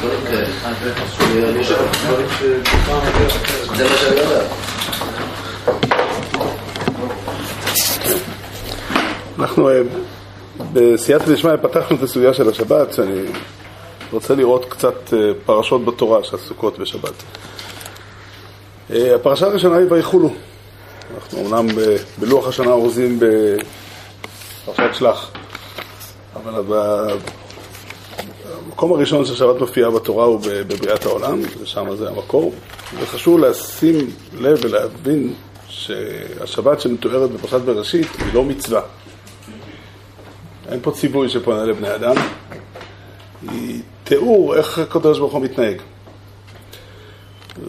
דברים כאלה. אני חושב, זה מה שאני אומר. אנחנו אה, בסייעתא דשמיא פתחנו את הסוגיה של השבת, שאני רוצה לראות קצת אה, פרשות בתורה שעסוקות בשבת. אה, הפרשה הראשונה היא ויחולו. אנחנו אומנם ב- בלוח השנה אורזים בפרשת שלח, אבל ב- המקום הראשון שהשבת מופיעה בתורה הוא בבריאת העולם, ושם זה המקור. וחשוב לשים לב ולהבין שהשבת שמתוארת בפרשת בראשית היא לא מצווה. אין פה ציווי שפונה לבני אדם, היא תיאור איך הקדוש ברוך הוא מתנהג.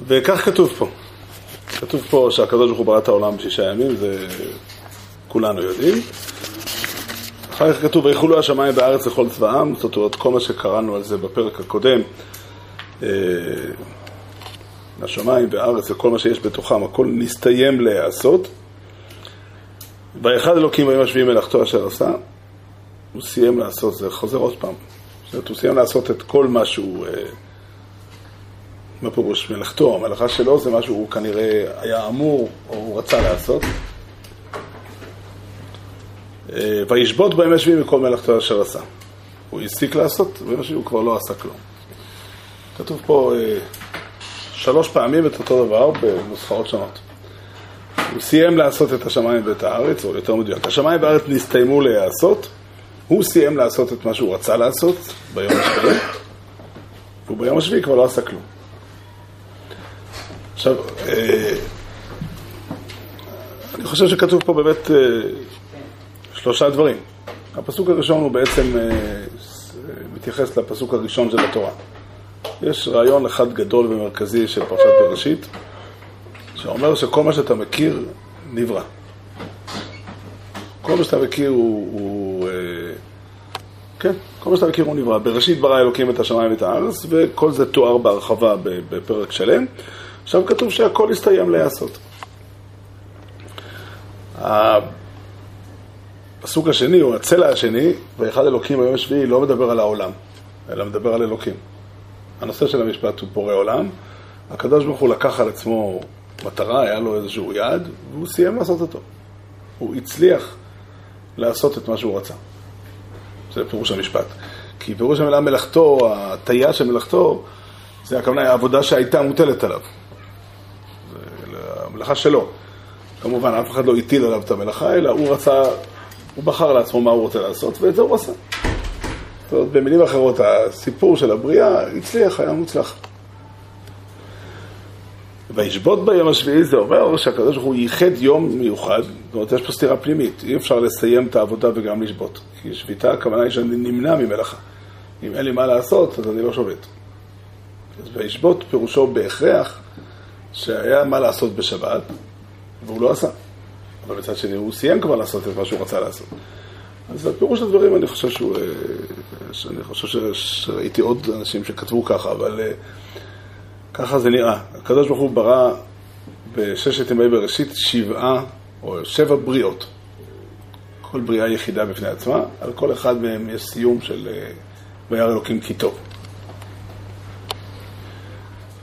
וכך כתוב פה. כתוב פה שהקדוש ברוך הוא ברא את העולם בשישה ימים, זה כולנו יודעים. אחר כך כתוב, ויחולו השמיים בארץ לכל צבאם, זאת אומרת, כל מה שקראנו על זה בפרק הקודם, אה, השמיים והארץ וכל מה שיש בתוכם, הכל נסתיים להיעשות. ויחד אלוקים ביום השביעי מלאכתו אשר עשה, הוא סיים לעשות, זה חוזר עוד פעם. זאת אומרת, הוא סיים לעשות את כל מה שהוא, אה, מה פירוש מלאכתו, המלאכה שלו זה מה שהוא כנראה היה אמור, או הוא רצה לעשות. אה, וישבות ביום השביעי מכל מלאכתו אשר עשה. הוא הפסיק לעשות, השביעי הוא כבר לא עשה כלום. כתוב פה אה, שלוש פעמים את אותו דבר בנוסחאות שונות. הוא סיים לעשות את השמיים ואת הארץ, או יותר מדויק, השמיים והארץ נסתיימו להיעשות, הוא סיים לעשות את מה שהוא רצה לעשות ביום השביעי, וביום השביעי כבר לא עשה כלום. עכשיו, אה, אני חושב שכתוב פה באמת שלושה דברים. הפסוק הראשון הוא בעצם אה, אה, מתייחס לפסוק הראשון של התורה. יש רעיון אחד גדול ומרכזי של פרשת בראשית, שאומר שכל מה שאתה מכיר נברא. כל מה שאתה מכיר הוא, הוא אה, כן, כל מה שאתה מכיר הוא נברא. בראשית ברא אלוקים את השמיים ואת הארץ, וכל זה תואר בהרחבה בפרק שלם. עכשיו כתוב שהכל הסתיים להיעשות. הפסוק השני, או הצלע השני, ואחד אלוקים ביום השביעי, לא מדבר על העולם, אלא מדבר על אלוקים. הנושא של המשפט הוא בורא עולם. הקדוש ברוך הוא לקח על עצמו מטרה, היה לו איזשהו יעד, והוא סיים לעשות אותו. הוא הצליח לעשות את מה שהוא רצה. זה פירוש המשפט. כי פירוש המילה מלאכתו, הטיה של מלאכתו, זה הכוונה העבודה שהייתה מוטלת עליו. זה המלאכה שלו. כמובן, אף אחד לא הטיל עליו את המלאכה, אלא הוא רצה, הוא בחר לעצמו מה הוא רוצה לעשות, ואת זה הוא עשה. זאת אומרת, במילים אחרות, הסיפור של הבריאה הצליח, היה מוצלח. וישבות ביום השביעי זה אומר שהקדוש ברוך הוא ייחד יום מיוחד, זאת אומרת, יש פה סתירה פנימית, אי אפשר לסיים את העבודה וגם לשבות. כי שביתה, הכוונה היא שאני נמנע ממלאכה. אם אין לי מה לעשות, אז אני לא שובת. אז וישבות פירושו בהכרח שהיה מה לעשות בשבת, והוא לא עשה. אבל מצד שני, הוא סיים כבר לעשות את מה שהוא רצה לעשות. אז הפירוש הדברים, אני חושב שהוא... אה, שאני חושב שראיתי עוד אנשים שכתבו ככה, אבל אה, ככה זה נראה. הקדוש ברוך הוא ברא בששת ימי בראשית שבעה או שבע בריאות. כל בריאה יחידה בפני עצמה, על כל אחד מהם יש סיום של אה, וירא אלוקים כי טוב.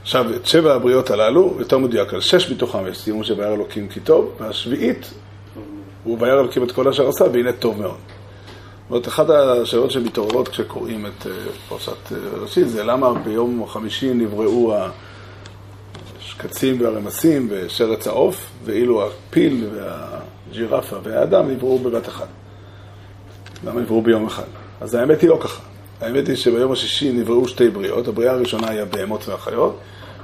עכשיו, את שבע הבריאות הללו, יותר מדויק, על שש מתוכם יש סיום של וירא אלוקים כי טוב, והשביעית הוא וירא אלוקים את כל אשר עשה, והנה טוב מאוד. זאת אומרת, אחת השאלות שמתעוררות כשקוראים את אה, פרשת אה, ראשית זה למה ביום חמישי נבראו השקצים והרמסים ושרץ העוף, ואילו הפיל והג'ירפה והאדם נבראו בבת אחת. למה נבראו ביום אחד? אז האמת היא לא ככה. האמת היא שביום השישי נבראו שתי בריאות, הבריאה הראשונה היא הבהמות והחיות,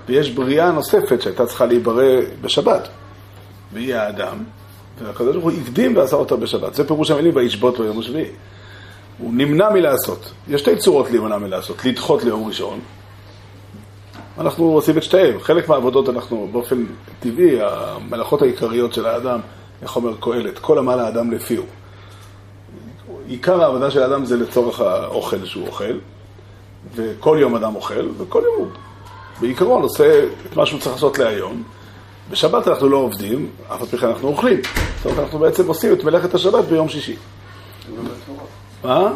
ויש בריאה נוספת שהייתה צריכה להיברא בשבת, והיא האדם, והקדוש ברוך הוא הקדים ועשה אותה בשבת. זה פירוש המילים וישבות ביום השביעי. הוא נמנע מלעשות. יש שתי צורות להימנע מלעשות, לדחות ליום ראשון. אנחנו עושים את שתיהם. חלק מהעבודות אנחנו באופן טבעי, המלאכות העיקריות של האדם, איך אומר קהלת, כל עמל האדם לפיהו. עיקר העבודה של האדם זה לצורך האוכל שהוא אוכל, וכל יום אדם אוכל, וכל יום הוא בעיקרון עושה את מה שהוא צריך לעשות להיום. בשבת אנחנו לא עובדים, אף על פי כן אנחנו אוכלים. זאת אומרת, אנחנו בעצם עושים את מלאכת השבת ביום שישי. מה?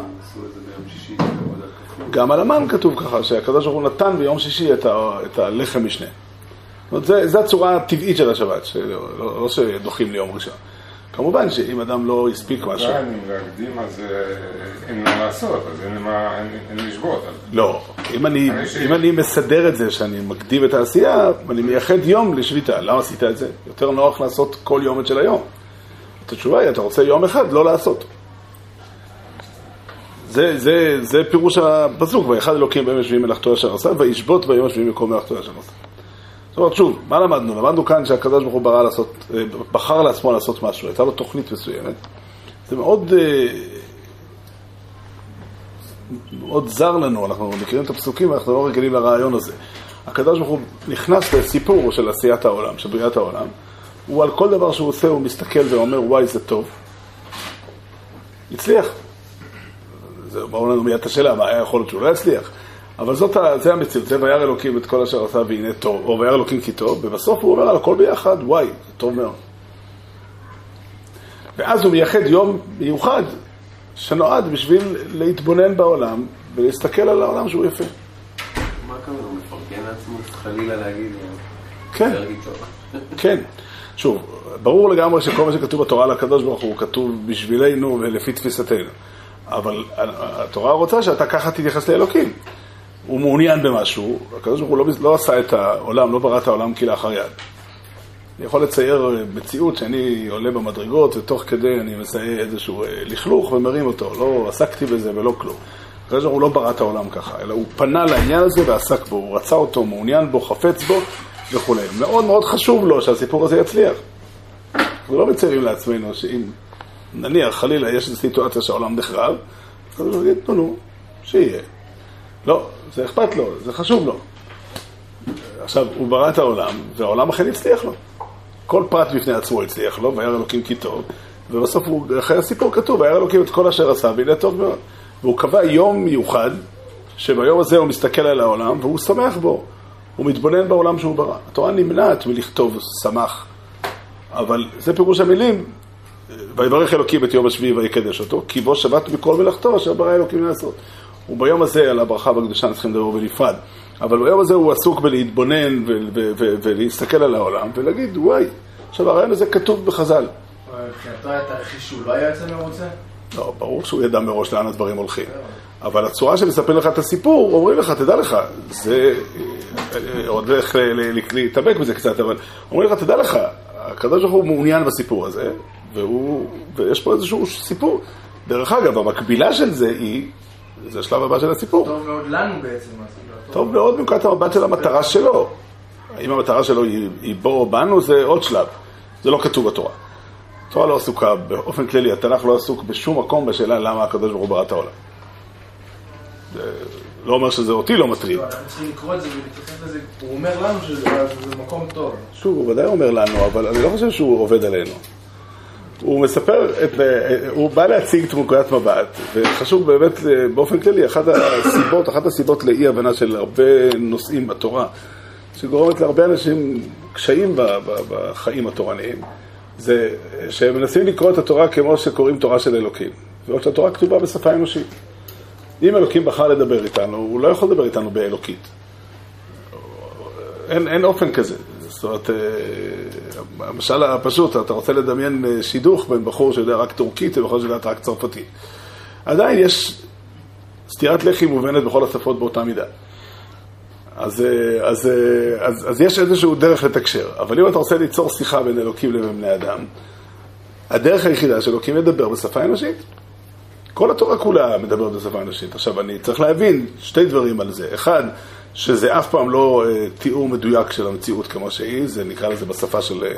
כפולה. גם על המן כתוב ככה, שהקדוש ברוך הוא נתן ביום שישי את, ה, את הלחם משנה. זאת אומרת, זה הצורה הטבעית של השבת, שלא, לא, לא שדוחים ליום ראשון. כמובן שאם אדם לא הספיק משהו... עדיין, אם להקדים אז אה, אין מה לעשות, אז אין מה, אין- לשבות. לא, אם אני, אם מסדר את זה, שאני מקדים את העשייה, אני מייחד יום לשביתה. למה עשית את זה? יותר נוח לעשות כל יום את של היום. התשובה היא, אתה רוצה יום אחד לא לעשות. זה, זה, זה פירוש הפסוק, ויחד אלוקים ביום השביעי מלאכתו אשר עשה, וישבות ביום השביעי מקום מלאכתו אשר עשה. זאת אומרת, שוב, מה למדנו? למדנו כאן שהקדוש ברוך הוא לעשות, אה, בחר לעצמו לעשות משהו, הייתה לו תוכנית מסוימת. זה מאוד, אה, מאוד זר לנו, אנחנו מכירים את הפסוקים ואנחנו לא רגילים לרעיון הזה. הקדוש ברוך הוא נכנס לסיפור של עשיית העולם, של בריאת העולם, הוא על כל דבר שהוא עושה, הוא מסתכל ואומר, וואי, זה טוב. הצליח. זה ברור לנו מיד את השאלה, מה היה יכול להיות שהוא לא יצליח. אבל זאת, זה המציאות, זה וירא אלוקים את כל אשר עשה והנה טוב, או וירא אלוקים כי טוב, ובסוף הוא אומר על הכל ביחד, וואי, זה טוב מאוד. ואז הוא מייחד יום מיוחד שנועד בשביל להתבונן בעולם ולהסתכל על העולם שהוא יפה. מה קורה? הוא מפרגן לעצמו חלילה להגיד, כן. להגיד טוב. כן. שוב, ברור לגמרי שכל מה שכתוב בתורה על הקדוש ברוך הוא כתוב בשבילנו ולפי תפיסתנו. אבל התורה רוצה שאתה ככה תתייחס לאלוקים. הוא מעוניין במשהו, הקדוש ברוך הוא לא, לא עשה את העולם, לא ברא את העולם כלאחר יד. אני יכול לצייר מציאות שאני עולה במדרגות ותוך כדי אני מזהה איזשהו אה, לכלוך ומרים אותו, לא עסקתי בזה ולא כלום. הקדוש ברוך הוא לא ברא את העולם ככה, אלא הוא פנה לעניין הזה ועסק בו, הוא רצה אותו, מעוניין בו, חפץ בו וכולי. מאוד מאוד חשוב לו שהסיפור הזה יצליח. אנחנו לא מציירים לעצמנו שאם נניח חלילה יש איזו סיטואציה שהעולם נחרב, אז הוא יגיד, נו נו, שיהיה. לא, זה אכפת לו, זה חשוב לו. עכשיו, הוא ברא את העולם, והעולם אכן הצליח לו. כל פרט בפני עצמו הצליח לו, וירא אלוקים כי טוב, ובסוף הוא, אחרי הסיפור כתוב, וירא אלוקים את כל אשר עשה, והנה טוב מאוד. והוא קבע יום מיוחד, שביום הזה הוא מסתכל על העולם, והוא שמח בו. הוא מתבונן בעולם שהוא ברא. התורה נמנעת מלכתוב שמח, אבל זה פירוש המילים, ויברך אלוקים את יום השביעי ויקדש אותו, כי בו שבת בכל מלאכתו אשר ברא אלוקים לעשות. וביום הזה על הברכה והקדושה צריכים לדבר בנפרד. אבל ביום הזה הוא עסוק בלהתבונן ולהסתכל על העולם ולהגיד, וואי, עכשיו הרעיון הזה כתוב בחז"ל. מבחינתו היה תרחיש שהוא לא היה יוצא מרוצה? לא, ברור שהוא ידע מראש לאן הדברים הולכים. אבל הצורה שמספר לך את הסיפור, אומרים לך, תדע לך, זה... אה, עוד איך להתאבק בזה קצת, אבל אומרים לך, תדע לך, הקדוש ברוך הוא מעוניין בסיפור הזה, והוא, ויש פה איזשהו סיפור. דרך אגב, המקבילה של זה היא, זה השלב הבא של הסיפור. טוב מאוד לנו בעצם. טוב מאוד מנקודת המבט של המטרה שלו. האם המטרה שלו היא, בו או בנו, זה עוד שלב. זה לא כתוב בתורה. התורה לא עסוקה, באופן כללי, התנ"ך לא עסוק בשום מקום בשאלה למה הקדוש ברוך הוא ברא את העולם. זה לא אומר שזה אותי לא מטריד. לא, אנחנו צריכים לקרוא את זה ולהתייחס לזה. הוא אומר לנו שזה מקום טוב. שוב, הוא ודאי אומר לנו, אבל אני לא חושב שהוא עובד עלינו. הוא מספר, את, הוא בא להציג את נקודת מבט, וחשוב באמת באופן כללי, אחת הסיבות, אחת הסיבות לאי הבנה של הרבה נושאים בתורה, שגורמת להרבה אנשים קשיים בחיים התורניים, זה שהם מנסים לקרוא את התורה כמו שקוראים תורה של אלוקים, ועוד שהתורה כתובה בשפה אנושית. אם אלוקים בחר לדבר איתנו, הוא לא יכול לדבר איתנו באלוקית. אין, אין אופן כזה. זאת אומרת, אה, המשל הפשוט, אתה רוצה לדמיין אה, שידוך בין בחור שיודע רק טורקית לבחור שיודע רק צרפתית. עדיין יש סטירת לחי מובנת בכל השפות באותה מידה. אז, אה, אז, אז, אז יש איזשהו דרך לתקשר. אבל אם אתה רוצה ליצור שיחה בין אלוקים לבין בני אדם, הדרך היחידה של אלוקים לדבר בשפה אנושית. כל התורה כולה מדברת בשפה אנושית. עכשיו, אני צריך להבין שתי דברים על זה. אחד, שזה אף פעם לא אה, תיאור מדויק של המציאות כמו שהיא, זה נקרא לזה בשפה של, אה,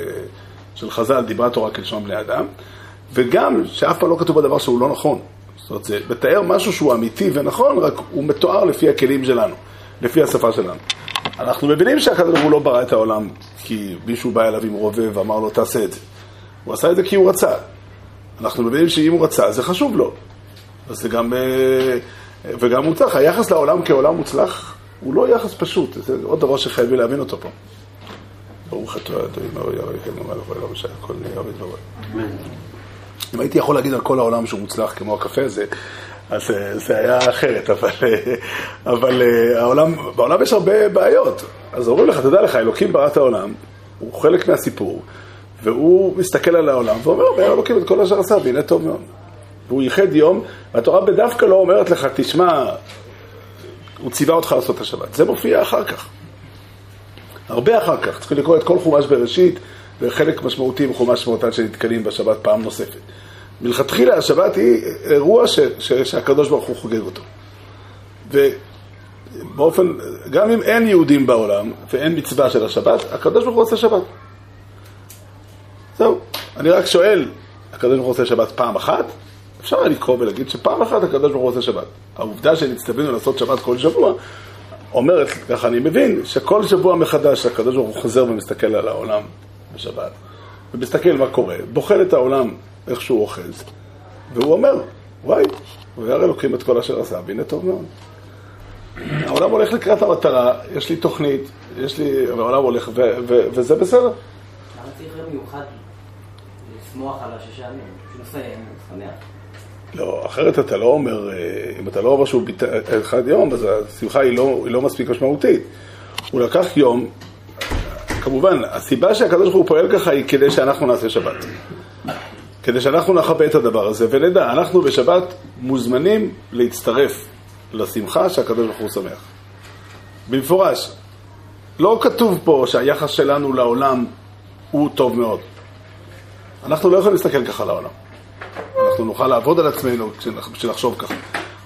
של חז"ל, דיברה תורה כלשון בני אדם, וגם שאף פעם לא כתוב בדבר שהוא לא נכון. זאת אומרת, זה מתאר משהו שהוא אמיתי ונכון, רק הוא מתואר לפי הכלים שלנו, לפי השפה שלנו. אנחנו מבינים שהקדוש הוא לא ברא את העולם כי מישהו בא אליו עם רובה ואמר לו תעשה את זה. הוא עשה את זה כי הוא רצה. אנחנו מבינים שאם הוא רצה, זה חשוב לו. אז זה גם, אה, וגם מוצלח. היחס לעולם כעולם מוצלח הוא לא יחס פשוט, זה עוד דבר שחייבים להבין אותו פה. ברוך אתה אדוני ירוי כן נאמר לכל העולם שהיה הכל נהיה ודברו. אם הייתי יכול להגיד על כל העולם שהוא מוצלח כמו הקפה הזה, אז אה, זה היה אחרת, אבל, אה, אבל אה, העולם, בעולם יש הרבה בעיות. אז אומרים לך, תדע לך, אלוקים ברא את העולם, הוא חלק מהסיפור, והוא מסתכל על העולם ואומר, אומר אלוקים את כל אשר עשה, והנה טוב מאוד. והוא ייחד יום, והתורה בדווקא לא אומרת לך, תשמע, הוא ציווה אותך לעשות את השבת. זה מופיע אחר כך. הרבה אחר כך. צריך לקרוא את כל חומש בראשית, וחלק משמעותי מחומש שמותן שנתקלים בשבת פעם נוספת. מלכתחילה השבת היא אירוע ש, ש, שהקדוש ברוך הוא חוגג אותו. ובאופן, גם אם אין יהודים בעולם ואין מצווה של השבת, הקדוש ברוך הוא עושה שבת. זהו. אני רק שואל, הקדוש ברוך הוא עושה שבת פעם אחת? אפשר לקרוא ולהגיד שפעם אחת הקדוש ברוך הוא עושה שבת. העובדה שנצטווינו לעשות שבת כל שבוע, אומרת, ככה אני מבין, שכל שבוע מחדש הקדוש ברוך הוא חוזר ומסתכל על העולם בשבת, ומסתכל מה קורה, בוחן את העולם איך שהוא אוחז, והוא אומר, וואי, הוא יראה אלוקים את כל אשר עשה, והנה טוב מאוד. העולם הולך לקראת המטרה, יש לי תוכנית, יש לי, העולם הולך, ו- ו- וזה בסדר. למה צריך מיוחד לשמוח על השישה ימים? לא, אחרת אתה לא אומר, אה, אם אתה לא אומר שהוא ביטל אחד יום, אז השמחה היא לא, היא לא מספיק משמעותית. הוא לקח יום, כמובן, הסיבה שהקדוש ברוך הוא פועל ככה היא כדי שאנחנו נעשה שבת. כדי שאנחנו נכבה את הדבר הזה ונדע, אנחנו בשבת מוזמנים להצטרף לשמחה שהקדוש ברוך הוא שמח. במפורש, לא כתוב פה שהיחס שלנו לעולם הוא טוב מאוד. אנחנו לא יכולים להסתכל ככה על העולם. אנחנו נוכל לעבוד על עצמנו בשביל לחשוב ככה.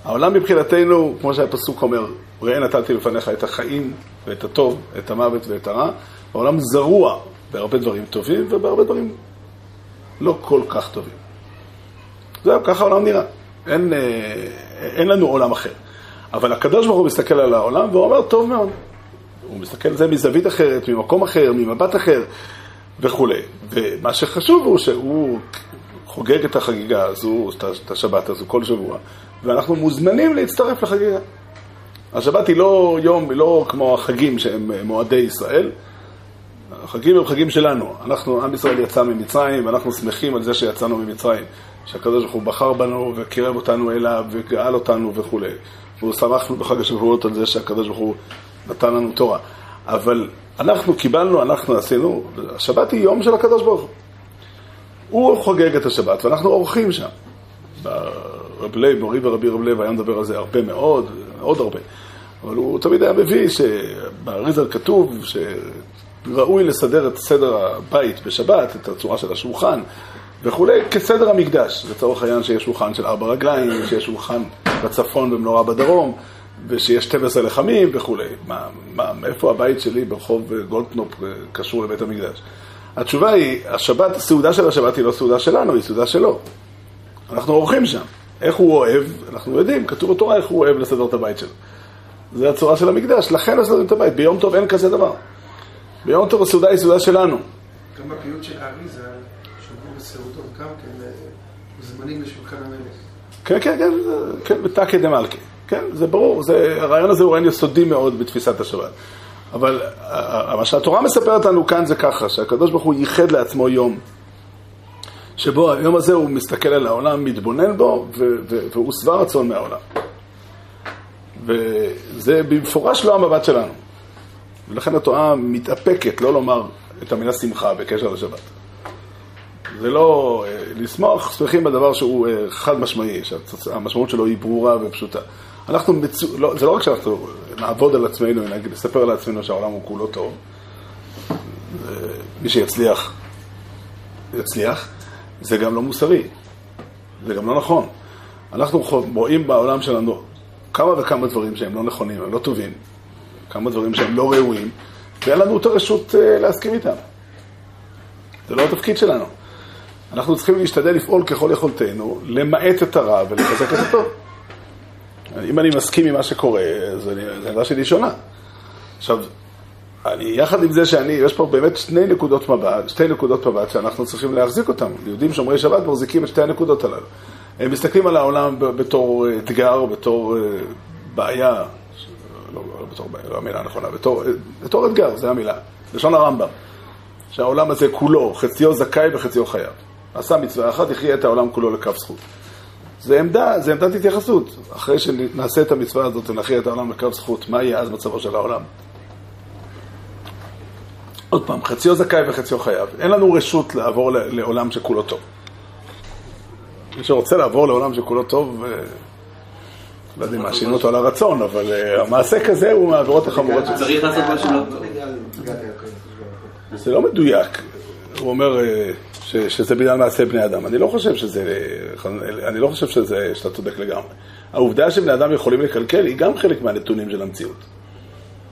העולם מבחינתנו, כמו שהפסוק אומר, ראה נתתי לפניך את החיים ואת הטוב, את המוות ואת הרע. העולם זרוע בהרבה דברים טובים ובהרבה דברים לא כל כך טובים. זהו, ככה העולם נראה. אין, אה, אין לנו עולם אחר. אבל הקדוש ברוך הוא מסתכל על העולם ואומר, טוב מאוד. הוא מסתכל על זה מזווית אחרת, ממקום אחר, ממבט אחר וכולי. ומה שחשוב הוא שהוא חוגג את החגיגה הזו, את השבת הזו, כל שבוע, ואנחנו מוזמנים להצטרף לחגיגה. השבת היא לא יום, היא לא כמו החגים שהם מועדי ישראל. החגים הם חגים שלנו. אנחנו, עם ישראל יצא ממצרים, ואנחנו שמחים על זה שיצאנו ממצרים. שהקדוש ברוך הוא בחר בנו וקירב אותנו אליו וגאל אותנו וכולי. והוא שמחנו בחג השבועות על זה שהקדוש ברוך הוא נתן לנו תורה. אבל אנחנו קיבלנו, אנחנו עשינו, השבת היא יום של הקדוש ברוך הוא. הוא חוגג את השבת ואנחנו אורחים שם. רב לייב, מורי ורבי רב לייב היה מדבר על זה הרבה מאוד, מאוד הרבה. אבל הוא תמיד היה מביא שבאריזל כתוב שראוי לסדר את סדר הבית בשבת, את הצורה של השולחן וכולי, כסדר המקדש. לצורך העניין שיש שולחן של ארבע רגליים, שיש שולחן בצפון ומנורה בדרום, ושיש 12 לחמים וכולי. מה, מה, מאיפה הבית שלי ברחוב גולדקנופ קשור לבית המקדש? התשובה היא, השבת, הסעודה של השבת היא לא סעודה שלנו, היא סעודה שלו. אנחנו אורחים שם. איך הוא אוהב, אנחנו יודעים, כתוב בתורה איך הוא אוהב לסדר את הבית שלו. זה הצורה של המקדש, לכן מסדרים את הבית. ביום טוב אין כזה דבר. ביום טוב הסעודה היא סעודה שלנו. גם בפיוט של האריזה, שומעים בסעודות, גם כן, אה, מוזמנים לשולחן המלך. כן, כן, כן, כן, בתקא דמלכה. כן, זה ברור, זה, הרעיון הזה הוא רעיון יסודי מאוד בתפיסת השבת. אבל מה שהתורה מספרת לנו כאן זה ככה, שהקדוש ברוך הוא ייחד לעצמו יום, שבו היום הזה הוא מסתכל על העולם, מתבונן בו, והוא שבע רצון מהעולם. וזה במפורש לא המבט שלנו. ולכן התורה מתאפקת לא לומר את המילה שמחה בקשר לשבת. זה לא, אה, לשמוח, שמחים בדבר שהוא אה, חד משמעי, שהמשמעות שלו היא ברורה ופשוטה. אנחנו, מצו... לא, זה לא רק שאנחנו נעבוד על עצמנו, נגיד, נספר לעצמנו שהעולם הוא כולו טוב, מי שיצליח, יצליח, זה גם לא מוסרי, זה גם לא נכון. אנחנו רואים בעולם שלנו כמה וכמה דברים שהם לא נכונים, הם לא טובים, כמה דברים שהם לא ראויים, ואין לנו את הרשות אה, להסכים איתם. זה לא התפקיד שלנו. אנחנו צריכים להשתדל לפעול ככל יכולתנו, למעט את הרע ולחזק את הטוב. אם אני מסכים עם מה שקורה, אז העמדה שלי שונה. עכשיו, אני, יחד עם זה שאני, יש פה באמת שני נקודות מבט, שתי נקודות מבט שאנחנו צריכים להחזיק אותן. יהודים שומרי שבת מחזיקים את שתי הנקודות הללו. הם מסתכלים על העולם בתור אתגר, בתור אה, בעיה, לא, לא בתור בעיה, לא המילה הנכונה, בתור, בתור אתגר, זו המילה, לשון הרמב"ם. שהעולם הזה כולו, חציו זכאי וחציו חייב. עשה מצווה אחת, יחיה את העולם כולו לכף זכות. זה עמדה, זה עמדת התייחסות. אחרי שנעשה את המצווה הזאת ונכריע את העולם לקו זכות, מה יהיה אז מצבו של העולם? עוד פעם, חציו זכאי וחציו חייב. אין לנו רשות לעבור ל- לעולם שכולו טוב. מי שרוצה לעבור לעולם שכולו טוב, אה, לא יודע אם מאשים אותו על הרצון, אבל אה, המעשה כזה הוא מהעבירות החמורות שלו. צריך לעשות משהו לא טוב. זה לא מדויק. הוא אומר אה, ש, שזה בגלל מעשה בני אדם. אני לא חושב שזה, אני לא חושב שזה, שאתה צודק לגמרי. העובדה שבני אדם יכולים לקלקל היא גם חלק מהנתונים של המציאות.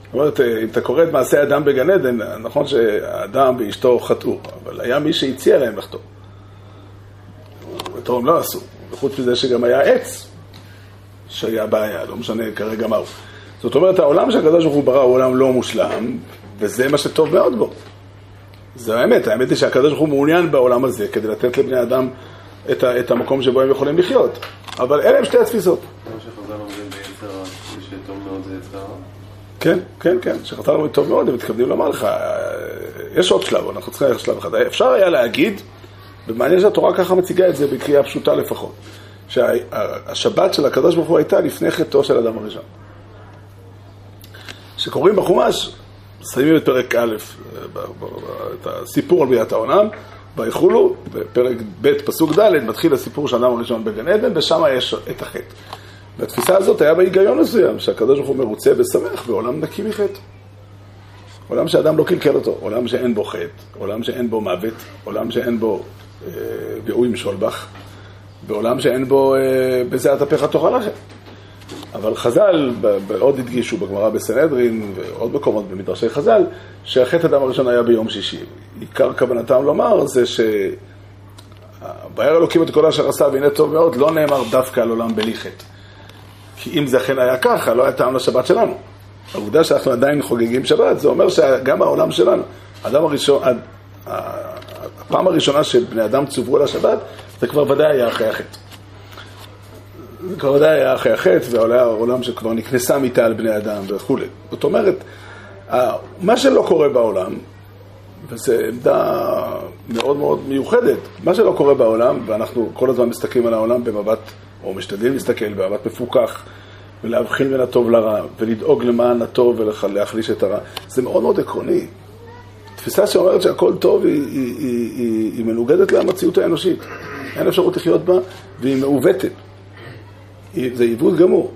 זאת אומרת, אם אתה קורא את מעשה אדם בגן עדן, נכון שהאדם ואשתו חטאו, אבל היה מי שהציע להם לחטוא. הם לא עשו. וחוץ מזה שגם היה עץ שהיה בעיה, לא משנה כרגע מהו. זאת אומרת, העולם שהקדוש ברוך הוא ברא הוא עולם לא מושלם, וזה מה שטוב מאוד בו. זה האמת, האמת היא שהקדוש ברוך הוא מעוניין בעולם הזה כדי לתת לבני אדם את, ה, את המקום שבו הם יכולים לחיות. אבל אלה הם שתי התפיסות. זה מה שחז"ל אומרים ביצר הרע, שטוב מאוד זה יצר הרע. כן, כן, כן, שחז"ל אומרים טוב מאוד, הם מתכוונים לומר לך, יש עוד שלב, אנחנו צריכים ללכת שלב אחד. אפשר היה להגיד, ומעניין שהתורה ככה מציגה את זה בקריאה פשוטה לפחות, שהשבת של הקדוש ברוך הוא הייתה לפני חטאו של אדם הראשון. כשקוראים בחומש, מסיימים את פרק א', את הסיפור על בריאת העולם, ויחולו, בפרק ב', פסוק ד', מתחיל הסיפור של האדם הראשון בגן עדן, ושם יש את החטא. והתפיסה הזאת היה בה היגיון מסוים, שהקדוש ברוך הוא מרוצה ושמח בעולם נקי מחטא. עולם שאדם לא קלקל אותו, עולם שאין בו חטא, עולם שאין בו מוות, עולם שאין בו אה, גאוי משולבך, ועולם שאין בו אה, בזיעת אפיך תאכל לכם. אבל חז"ל עוד הדגישו בגמרא בסנהדרין ועוד מקומות במדרשי חז"ל, שהחטא אדם הראשון היה ביום שישי. עיקר כוונתם לומר זה ש... וירא אלוקים את כל אשר עשה והנה טוב מאוד, לא נאמר דווקא על עולם בלי חטא. כי אם זה אכן היה ככה, לא היה טעם לשבת שלנו. העובדה שאנחנו עדיין חוגגים שבת, זה אומר שגם העולם שלנו, האדם הראשון, הפעם הראשונה שבני אדם צוו על השבת, זה כבר ודאי היה אחרי החטא. כבר היה אחרי החטא, היה העולם שכבר נקנסה מיתה על בני אדם וכולי. זאת אומרת, מה שלא קורה בעולם, וזו עמדה מאוד מאוד מיוחדת. מה שלא קורה בעולם, ואנחנו כל הזמן מסתכלים על העולם במבט, או משתדלים להסתכל במבט מפוקח, ולהבחין בין הטוב לרע, ולדאוג למען הטוב ולהחליש את הרע, זה מאוד מאוד עקרוני. תפיסה שאומרת שהכל טוב היא, היא, היא, היא, היא מנוגדת למציאות האנושית. אין אפשרות לחיות בה, והיא מעוותת. זה עיוות גמור.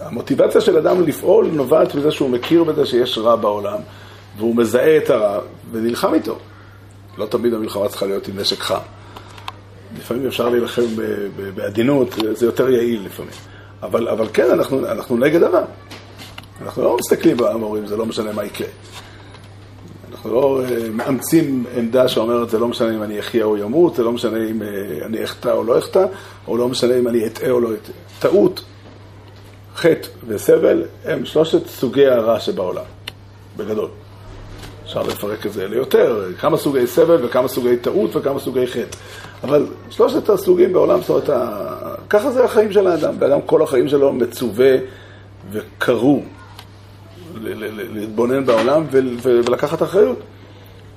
המוטיבציה של אדם לפעול נובעת מזה שהוא מכיר בזה שיש רע בעולם, והוא מזהה את הרע ונלחם איתו. לא תמיד המלחמה צריכה להיות עם נשק חם. לפעמים אפשר להילחם בעדינות, זה יותר יעיל לפעמים. אבל, אבל כן, אנחנו, אנחנו נגד הרע. אנחנו לא מסתכלים בעם ואומרים, זה לא משנה מה יקרה. אנחנו לא אה, מאמצים עמדה שאומרת, זה לא משנה אם אני אחיה או ימות, זה לא משנה אם אה, אני אחטא או לא אחטא, או לא משנה אם אני אטעה או לא אטעה. טעות, חטא וסבל הם שלושת סוגי הרע שבעולם, בגדול. אפשר לפרק את זה ליותר, כמה סוגי סבל וכמה סוגי טעות וכמה סוגי חטא. אבל שלושת הסוגים בעולם, זאת אומרת, ככה זה החיים של האדם. באדם כל החיים שלו מצווה וקרוא להתבונן בעולם ולקחת אחריות.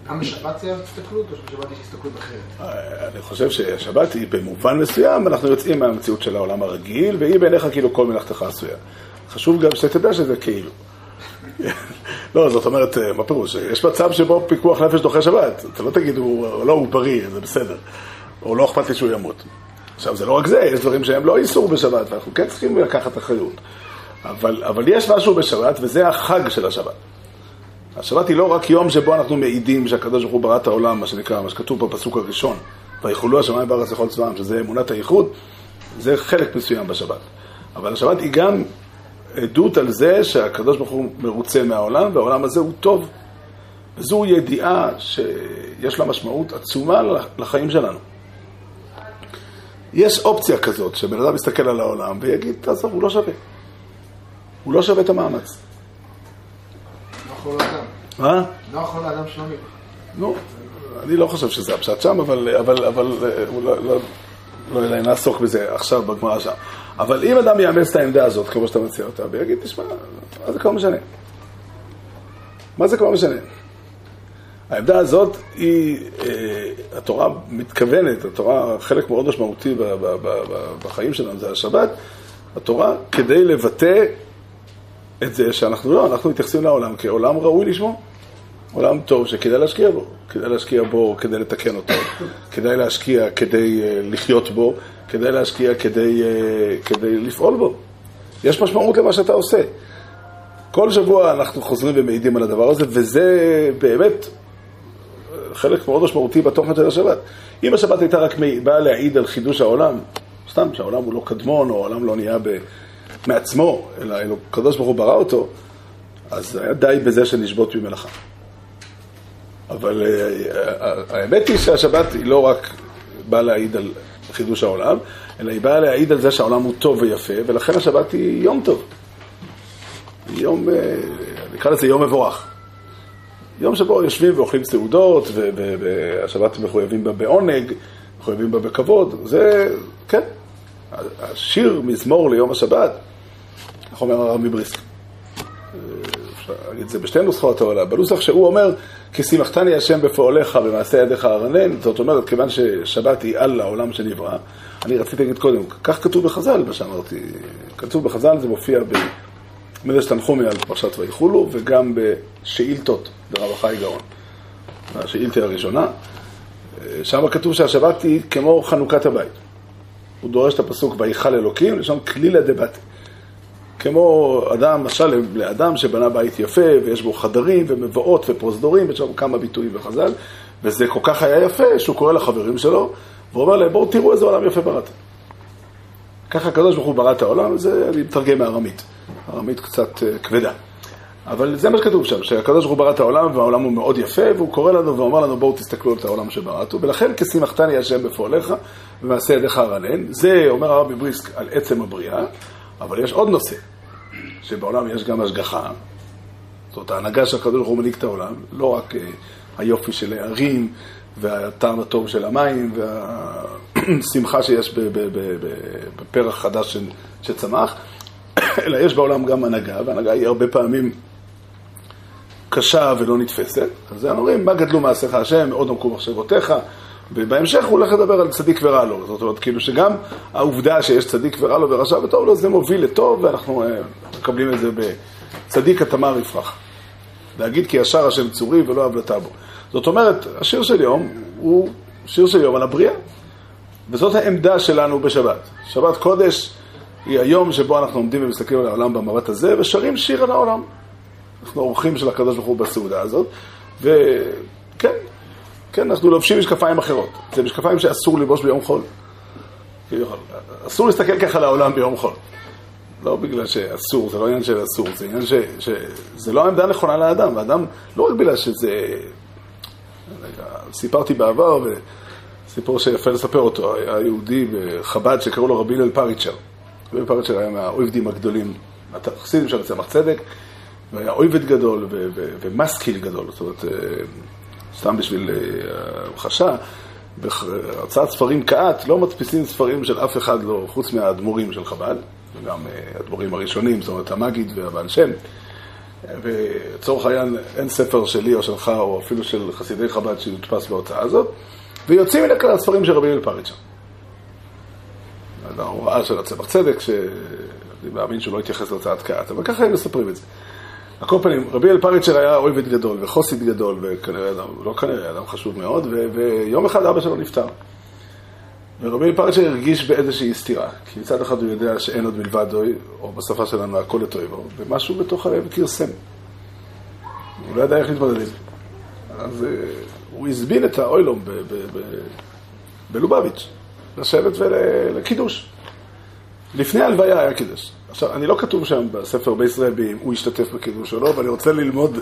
גם בשבת זה הסתכלות, או שבשבת יש הסתכלות אחרת? אני חושב שהשבת היא במובן מסוים, אנחנו יוצאים מהמציאות של העולם הרגיל, והיא בעיניך כאילו כל מלאכתך עשויה. חשוב גם שתדע שזה כאילו. לא, זאת אומרת, מה פירוש? יש מצב שבו פיקוח נפש דוחה שבת. אתה לא תגיד, הוא, לא, הוא בריא, זה בסדר. או לא אכפת לי שהוא ימות. עכשיו, זה לא רק זה, יש דברים שהם לא איסור בשבת, ואנחנו כן צריכים לקחת אחריות. אבל, אבל יש משהו בשבת, וזה החג של השבת. השבת היא לא רק יום שבו אנחנו מעידים שהקדוש ברוך הוא ברא את העולם, מה שנקרא, מה שכתוב בפסוק הראשון, ויחולו השמיים בארץ לכל צבאם, שזה אמונת הייחוד, זה חלק מסוים בשבת. אבל השבת היא גם עדות על זה שהקדוש ברוך הוא מרוצה מהעולם, והעולם הזה הוא טוב. וזו ידיעה שיש לה משמעות עצומה לחיים שלנו. יש אופציה כזאת, שבן אדם מסתכל על העולם ויגיד, תעזוב, הוא לא שווה. הוא לא שווה את המאמץ. לא. מה? לא יכול לאדם שלומי. נו, אני לא חושב שזה הפשט שם, אבל, אבל, אבל אה, אולי, לא, לא יודע, נעסוק בזה עכשיו בגמרא שם. אבל אם אדם יאמץ את העמדה הזאת, כמו שאתה מציע אותה, ויגיד, תשמע, מה זה כבר משנה? מה זה כבר משנה? העמדה הזאת היא, אה, התורה מתכוונת, התורה, חלק מאוד משמעותי בחיים שלנו זה השבת, התורה כדי לבטא את זה שאנחנו לא, אנחנו מתייחסים לעולם כעולם ראוי לשמו. עולם טוב שכדאי להשקיע בו, כדאי להשקיע בו כדי לתקן אותו, כדאי להשקיע כדי אה, לחיות בו, כדאי להשקיע כדי, אה, כדי לפעול בו. יש משמעות למה שאתה עושה. כל שבוע אנחנו חוזרים ומעידים על הדבר הזה, וזה באמת חלק מאוד משמעותי בתוכן של השבת. אם השבת הייתה רק באה להעיד על חידוש העולם, סתם שהעולם הוא לא קדמון, או העולם לא נהיה ב... מעצמו, אלא אלו- הקדוש ברוך הוא ברא אותו, אז היה די בזה שנשבות ממלאכה. אבל אה, אה, האמת היא שהשבת היא לא רק באה להעיד על חידוש העולם, אלא היא באה להעיד על זה שהעולם הוא טוב ויפה, ולכן השבת היא יום טוב. יום, אה, נקרא לזה יום מבורך. יום שבו יושבים ואוכלים סעודות, והשבת מחויבים בה בעונג, מחויבים בה בכבוד, זה, כן. השיר מזמור ליום השבת, איך אומר הרב מבריסק? אפשר להגיד את זה בשתי נוסחאות העולה. בנוסח שהוא אומר, כי שימחתני השם בפועליך במעשה ידיך ארנן, זאת אומרת, כיוון ששבת היא על העולם שנברא, אני רציתי להגיד קודם, כך כתוב בחז"ל, מה שאמרתי. כתוב בחז"ל, זה מופיע במדרש תנחומי על פרשת ויחולו, וגם בשאילתות ברב החי גאון. השאילתה הראשונה, שם כתוב שהשבת היא כמו חנוכת הבית. הוא דורש את הפסוק ויכל אלוקים, לשון כלילה דבתי. כמו אדם, משל לאדם שבנה בית יפה, ויש בו חדרים ומבואות ופרוזדורים, יש שם כמה ביטויים בחז"ל, וזה כל כך היה יפה, שהוא קורא לחברים שלו, והוא אומר להם, בואו תראו איזה עולם יפה בראת. ככה הקדוש ברוך הוא ברא את העולם, וזה אני מתרגם מארמית. ארמית קצת אה, כבדה. אבל זה מה שכתוב שם, שהקדוש ברוך הוא ברא את העולם, והעולם הוא מאוד יפה, והוא קורא לנו ואומר לנו, בואו תסתכלו על העולם שבראת, ולכן כשימחתני השם בפועליך, ומעשה ידיך ארנן. זה, אומר הרב מבריסק, על עצם הבריאה, אבל יש עוד נושא, שבעולם יש גם השגחה, זאת ההנהגה שהקדוש ברוך הוא מנהיג את העולם, לא רק אה, היופי של הערים, והטעם הטוב של המים, והשמחה שיש בפרח חדש שצמח, אלא יש בעולם גם הנהגה, והנהגה היא הרבה פעמים קשה ולא נתפסת. אז הם אומרים, מה גדלו מעשיך השם, מאוד עמקו מחשבותיך, ובהמשך הוא הולך לדבר על צדיק ורע לו. זאת אומרת, כאילו שגם העובדה שיש צדיק ורע לו ורשע וטוב לו, זה מוביל לטוב, ואנחנו אה, מקבלים את זה בצדיק התמר יפרח. להגיד כי ישר השם צורי ולא הבלטה בו. זאת אומרת, השיר של יום הוא שיר של יום על הבריאה. וזאת העמדה שלנו בשבת. שבת קודש היא היום שבו אנחנו עומדים ומסתכלים על העולם במבט הזה, ושרים שיר על העולם. אנחנו אורחים של הקדוש ברוך הוא בסעודה הזאת, וכן, כן, אנחנו לובשים משקפיים אחרות. זה משקפיים שאסור ללבוש ביום חול. אסור להסתכל ככה על העולם ביום חול. לא בגלל שאסור, זה לא עניין של אסור, זה עניין ש... שזה לא העמדה הנכונה לאדם. האדם, לא רק בגלל שזה... רגע, סיפרתי בעבר, סיפור שיפה לספר אותו, היה יהודי בחב"ד שקראו לו רבי הלל פריצ'ר. רבי הלל פריצ'ר היה מהאויבדים הגדולים, החסידים של צמח צדק, והיה אויבד גדול ו- ו- ומשכיל גדול, זאת אומרת, אה, סתם בשביל אה, המחשה, בהוצאת ספרים כעת, לא מדפיסים ספרים של אף אחד, לא, חוץ מהאדמו"רים של חב"ד, וגם אה, האדמו"רים הראשונים, זאת אומרת, המגיד והבעל שם. ולצורך העניין, אין ספר שלי או שלך, או אפילו של חסידי חב"ד שיודפס בהוצאה הזאת, ויוצאים מן הכלל הספרים של רבי אל פריצ'ר. ההוראה של הצמח צדק, שאני מאמין שהוא לא התייחס להוצאת כעת, אבל ככה הם מספרים את זה. על כל פנים, רבי אל פריצ'ר היה אויבד גדול וחוסית גדול, וכנראה, אדם, לא כנראה, אדם חשוב מאוד, ו- ויום אחד אבא שלו נפטר. ורבי אל פריצ'ר הרגיש באיזושהי סתירה, כי מצד אחד הוא יודע שאין עוד מלבדוי, או בשפה שלנו הכל לטויבו, ומשהו בתוך הלב כרסם. הוא לא ידע איך להתמודד עם זה. אז אה, הוא הזבין את האוילום בלובביץ', לשבת ולקידוש. לפני ההלוויה היה קידוש. עכשיו, אני לא כתוב שם בספר בישראל אם הוא השתתף בקידוש או לא, ואני רוצה ללמוד,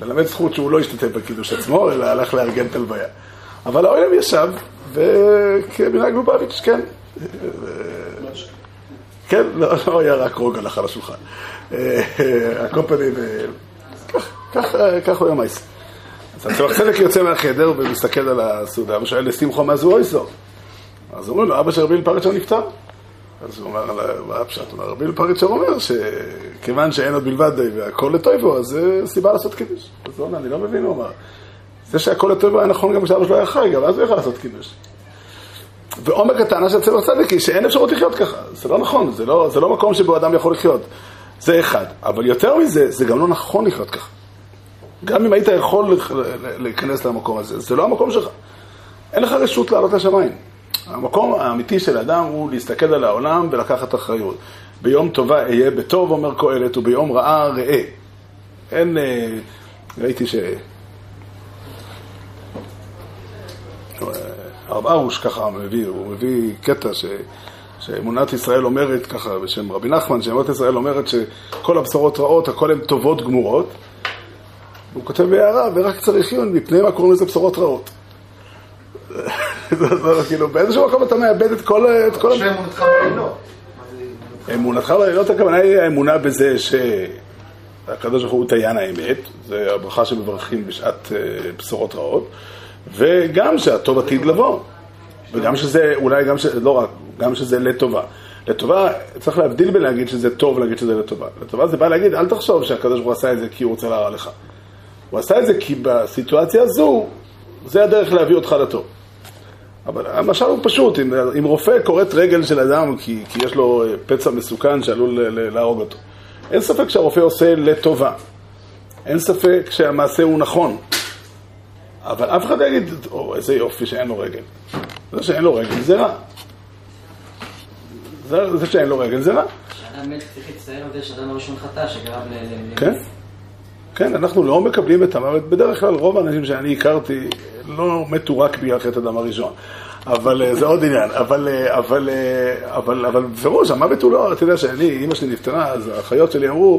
ללמד זכות שהוא לא השתתף בקידוש עצמו, אלא הלך לארגן את ההלוויה. אבל האוילם ישב, וכמנהג לובביץ', כן. כן, לא, לא היה רק רוג הלך על השולחן. אה, על כל פנים, אה, כך- הוא היה מייס. אז הצמח צדק יוצא מהחדר ומסתכל על הסעודה ושואל לשמחו מה זו אויסו. אז אומרים לו, אבא של רבי פריצ'ר נפטר. אז הוא אומר, מה הפשט? הוא אומר, רבי פריצ'ר אומר שכיוון שאין עוד מלבד די והכל לטויבו, אז זה סיבה לעשות קידוש. אז הוא אומר, אני לא מבין, הוא אמר. זה שהכל הטוב היה נכון גם כשאבא שלו היה חי, גם אז הוא יכול לעשות קידוש. ועומק הטענה של צבע צדיק היא שאין אפשרות לחיות ככה. זה לא נכון, זה לא, זה לא מקום שבו אדם יכול לחיות. זה אחד. אבל יותר מזה, זה גם לא נכון לחיות ככה. גם אם היית יכול להיכנס למקום הזה, זה לא המקום שלך. אין לך רשות לעלות לשמיים. המקום האמיתי של האדם הוא להסתכל על העולם ולקחת אחריות. ביום טובה אהיה בטוב, אומר קהלת, וביום רעה ראה. אין, אה, ראיתי ש... הרב ארוש ככה מביא, הוא מביא קטע ש... שאמונת ישראל אומרת ככה, בשם רבי נחמן, שאמונת ישראל אומרת שכל הבשורות רעות, הכל הן טובות גמורות. הוא כותב בהערה, ורק צריך עיון, מפני מה קוראים לזה בשורות רעות. כאילו, באיזשהו מקום אתה מאבד את כל, את כל שאמונתך בלילות. אמונתך בלילות הכוונה היא האמונה בזה שהקדוש ברוך הוא דיין האמת, זה הברכה שמברכים בשעת אה, בשורות רעות, וגם שהטוב עתיד לבוא, וגם שזה, אולי גם, ש... לא רק, גם שזה לטובה. לטובה, צריך להבדיל בין להגיד שזה טוב ולהגיד שזה לטובה. לטובה זה בא להגיד, אל תחשוב שהקדוש ברוך הוא עשה את זה כי הוא רוצה להרע לך. הוא עשה את זה כי בסיטואציה הזו, זה הדרך להביא אותך לטוב. אבל המשל הוא פשוט, אם, אם רופא כורת רגל של אדם כי, כי יש לו אה, פצע מסוכן שעלול להרוג אותו, אין ספק שהרופא עושה לטובה. אין ספק שהמעשה הוא נכון. אבל אף אחד לא יגיד, או, איזה יופי שאין לו רגל. זה שאין לו רגל זה רע. זה, זה שאין לו רגל זה רע. כשאדם מת צריך להצטער על זה שאדם הראשון חטא, שגרם. ל- כן. כן, אנחנו לא מקבלים את המוות. בדרך כלל רוב האנשים שאני הכרתי לא מתו רק בגלל חטא הדם הראשון. אבל אה, זה עוד עניין. אבל, אה, אבל, אה, אבל, אבל בפירוש, המוות הוא לא, אתה יודע שאני, אימא שלי נפטרה, אז האחיות שלי אמרו,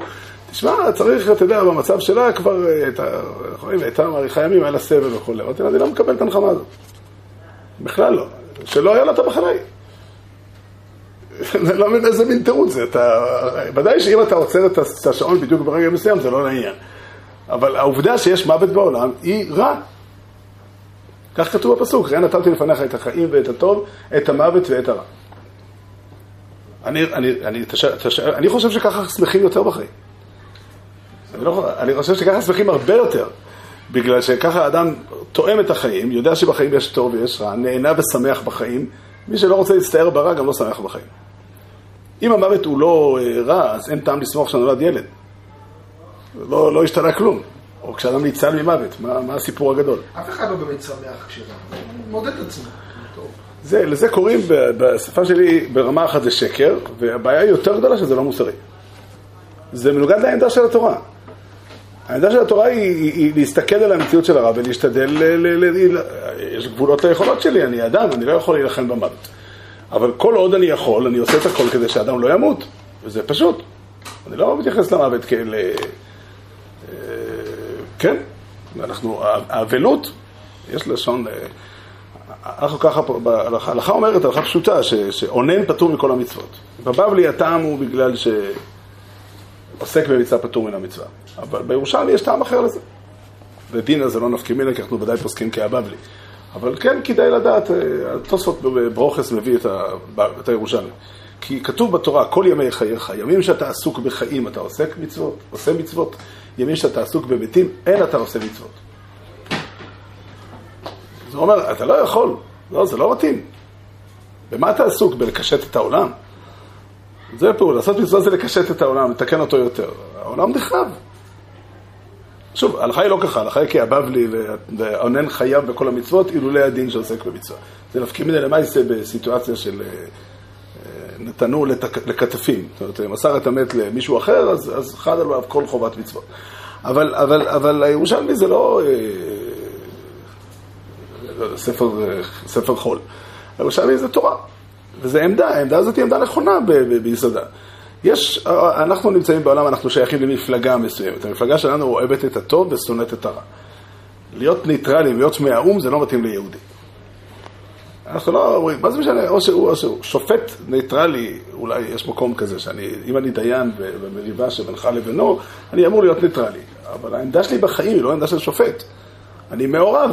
תשמע, צריך, אתה יודע, במצב שלה כבר, הייתה מאריכה ימים, היה לה סבל וכו'. אמרתי לה, אני לא מקבל את הנחמה הזאת. בכלל לא. שלא היה לה את המחנה. אני לא מבין איזה מין תירוץ זה. אתה, ודאי שאם אתה עוצר את השעון בדיוק ברגע מסוים, זה לא לעניין. אבל העובדה שיש מוות בעולם היא רע. כך כתוב בפסוק, ראה נתתי לפניך את החיים ואת הטוב, את המוות ואת הרע. אני, אני, אני, תשאל, תשאל, אני חושב שככה שמחים יותר בחיים. אני, לא, אני חושב שככה שמחים הרבה יותר. בגלל שככה האדם תואם את החיים, יודע שבחיים יש טוב ויש רע, נהנה ושמח בחיים. מי שלא רוצה להצטער ברע גם לא שמח בחיים. אם המוות הוא לא אה, רע, אז אין טעם לשמוח שנולד ילד. לא, לא השתנה כלום. או כשאדם ניצל ממוות, מה, מה הסיפור הגדול? אף אחד לא באמת שמח. הוא מודד את עצמו. טוב. זה, לזה קוראים בשפה שלי ברמה אחת זה שקר, והבעיה היא יותר גדולה שזה לא מוסרי. זה מנוגד לעמדה של התורה. העמדה של התורה היא, היא, היא להסתכל על המציאות של הרע ולהשתדל, ל, ל, ל, ל, יש גבולות ליכולות שלי, אני אדם, אני לא יכול להילחם במוות. אבל כל עוד אני יכול, אני עושה את הכל כדי שאדם לא ימות, וזה פשוט. אני לא מתייחס למוות כאל... כן, אנחנו, האבלות, יש לשון... אנחנו ככה, ההלכה אומרת, הלכה פשוטה, ש- שאונן פטור מכל המצוות. בבבלי הטעם הוא בגלל שעוסק במצווה פטור מן המצווה. אבל בירושלמי יש טעם אחר לזה. ודינה זה לא נפקא מינה, כי אנחנו ודאי פוסקים כהבבלי. אבל כן כדאי לדעת, אה, התוספות ברוכס מביא את, ה, את הירושלמי. כי כתוב בתורה, כל ימי חייך, ימים שאתה עסוק בחיים אתה עוסק מצוות, עושה מצוות, ימים שאתה עסוק במתים, אין אתה עושה מצוות. זה אומר, אתה לא יכול, לא, זה לא מתאים. במה אתה עסוק? בלקשט את העולם? זה פעול, לעשות מצווה זה לקשט את העולם, לתקן אותו יותר. העולם נחרב. שוב, ההלכה היא לא ככה, ההלכה היא כהבבלי ואונן חייו בכל המצוות, אילולא הדין שעוסק במצווה. זה נפקא מיני למעשה בסיטואציה של אה, נתנו לכתפים. זאת אומרת, מסר את המת למישהו אחר, אז, אז חד עליו כל חובת מצוות. אבל, אבל, אבל הירושלמי זה לא... אה, לא יודע, ספר, ספר חול. הירושלמי זה תורה, וזה עמדה, העמדה הזאת היא עמדה נכונה ב- ב- ביסודה. יש, אנחנו נמצאים בעולם, אנחנו שייכים למפלגה מסוימת. המפלגה שלנו אוהבת את הטוב ושונאת את הרע. להיות ניטרלים, להיות מהאו"ם, זה לא מתאים ליהודי. אנחנו לא אומרים, מה זה משנה, או שהוא או שהוא. שופט ניטרלי, אולי יש מקום כזה, שאני, אם אני דיין במריבה שבינך לבינו, אני אמור להיות ניטרלי. אבל העמדה שלי בחיים היא לא עמדה של שופט. אני מעורב,